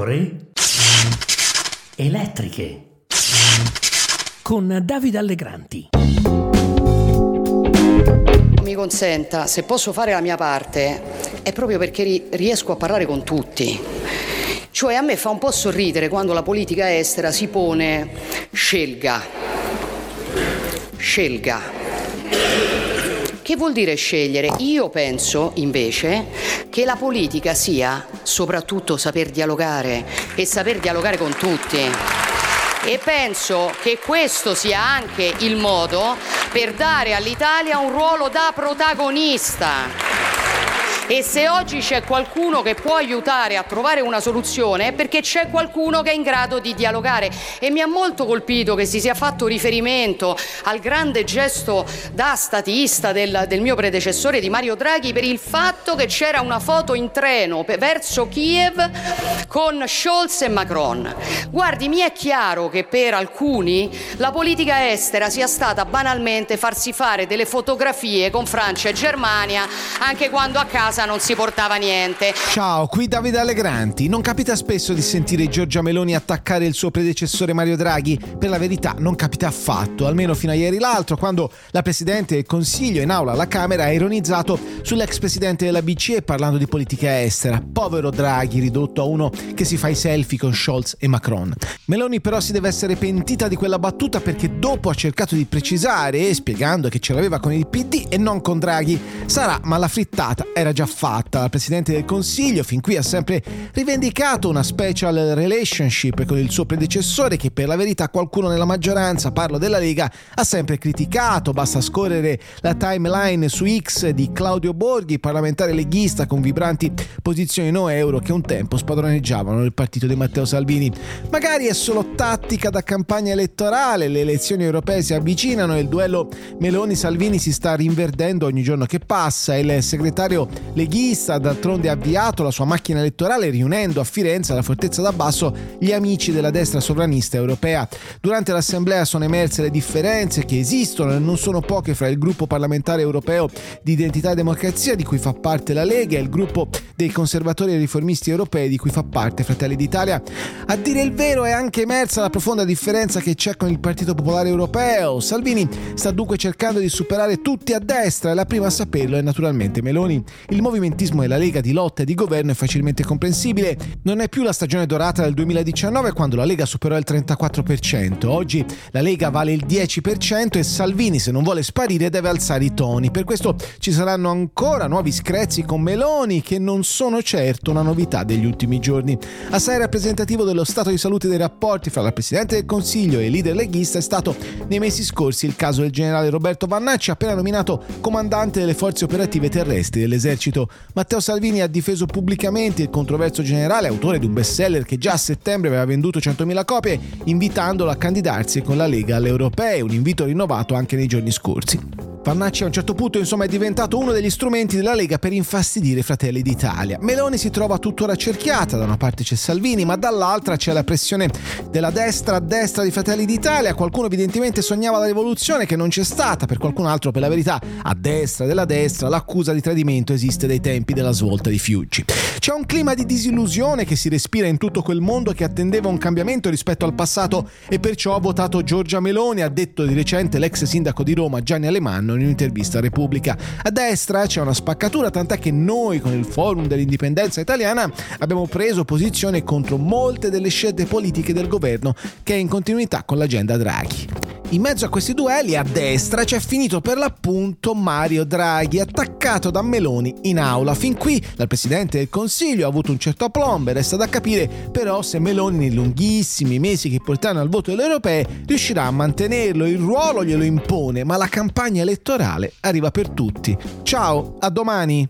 pecore elettriche con Davide Allegranti. Mi consenta, se posso fare la mia parte, è proprio perché riesco a parlare con tutti. Cioè a me fa un po' sorridere quando la politica estera si pone scelga. Scelga. Che vuol dire scegliere? Io penso invece che la politica sia soprattutto saper dialogare e saper dialogare con tutti. E penso che questo sia anche il modo per dare all'Italia un ruolo da protagonista. E se oggi c'è qualcuno che può aiutare a trovare una soluzione è perché c'è qualcuno che è in grado di dialogare. E mi ha molto colpito che si sia fatto riferimento al grande gesto da statista del, del mio predecessore di Mario Draghi per il fatto che c'era una foto in treno verso Kiev con Scholz e Macron. Guardi, mi è chiaro che per alcuni la politica estera sia stata banalmente farsi fare delle fotografie con Francia e Germania anche quando a casa casa non si portava niente. Ciao, qui Davide Allegranti. Non capita spesso di sentire Giorgia Meloni attaccare il suo predecessore Mario Draghi? Per la verità non capita affatto, almeno fino a ieri l'altro, quando la Presidente del Consiglio in aula alla Camera ha ironizzato sull'ex Presidente della BCE parlando di politica estera. Povero Draghi, ridotto a uno che si fa i selfie con Scholz e Macron. Meloni però si deve essere pentita di quella battuta perché dopo ha cercato di precisare, spiegando che ce l'aveva con il PD e non con Draghi. Sarà, ma la frittata era già fatta. Il Presidente del Consiglio fin qui ha sempre rivendicato una special relationship con il suo predecessore che per la verità qualcuno nella maggioranza, parlo della Lega, ha sempre criticato. Basta scorrere la timeline su X di Claudio Borghi, parlamentare leghista con vibranti posizioni no euro che un tempo spadroneggiavano il partito di Matteo Salvini. Magari è solo tattica da campagna elettorale, le elezioni europee si avvicinano e il duello Meloni-Salvini si sta rinverdendo ogni giorno che passa. Il segretario leghista d'altronde ha avviato la sua macchina elettorale riunendo a Firenze alla Fortezza d'Abbasso gli amici della destra sovranista europea. Durante l'assemblea sono emerse le differenze che esistono e non sono poche fra il gruppo parlamentare europeo di identità e democrazia di cui fa parte la Lega e il gruppo dei conservatori e riformisti europei di cui fa parte Fratelli d'Italia. A dire il vero è anche emersa la profonda differenza che c'è con il Partito Popolare Europeo. Salvini sta dunque cercando di superare tutti a destra e la prima a saperlo è naturalmente Meloni. Il movimentismo della Lega di lotta e di governo è facilmente comprensibile. Non è più la stagione dorata del 2019 quando la Lega superò il 34%. Oggi la Lega vale il 10% e Salvini, se non vuole sparire, deve alzare i toni. Per questo ci saranno ancora nuovi screzi con Meloni, che non sono certo una novità degli ultimi giorni. Assai rappresentativo dello stato di salute dei rapporti fra la Presidente del Consiglio e il leader leghista è stato nei mesi scorsi il caso del generale Roberto Vannacci, appena nominato comandante delle forze operative terrestri dell'esercito. Matteo Salvini ha difeso pubblicamente il controverso generale, autore di un bestseller che già a settembre aveva venduto 100.000 copie, invitandolo a candidarsi con la Lega alle europee, un invito rinnovato anche nei giorni scorsi. Pannacci a un certo punto insomma è diventato uno degli strumenti della Lega per infastidire i Fratelli d'Italia. Meloni si trova tuttora cerchiata, da una parte c'è Salvini, ma dall'altra c'è la pressione della destra a destra di Fratelli d'Italia. Qualcuno evidentemente sognava la rivoluzione che non c'è stata, per qualcun altro per la verità a destra della destra l'accusa di tradimento esiste dai tempi della svolta di Fiuggi. C'è un clima di disillusione che si respira in tutto quel mondo che attendeva un cambiamento rispetto al passato e perciò ha votato Giorgia Meloni, ha detto di recente l'ex sindaco di Roma Gianni Alemanno in un'intervista a Repubblica. A destra c'è una spaccatura, tant'è che noi con il Forum dell'Indipendenza Italiana abbiamo preso posizione contro molte delle scelte politiche del governo che è in continuità con l'agenda Draghi. In mezzo a questi duelli a destra c'è finito per l'appunto Mario Draghi, attaccato da Meloni in aula. Fin qui dal Presidente del Consiglio ha avuto un certo aplomb, resta da capire però se Meloni nei lunghissimi mesi che porteranno al voto delle europee riuscirà a mantenerlo, il ruolo glielo impone, ma la campagna elettorale arriva per tutti. Ciao, a domani!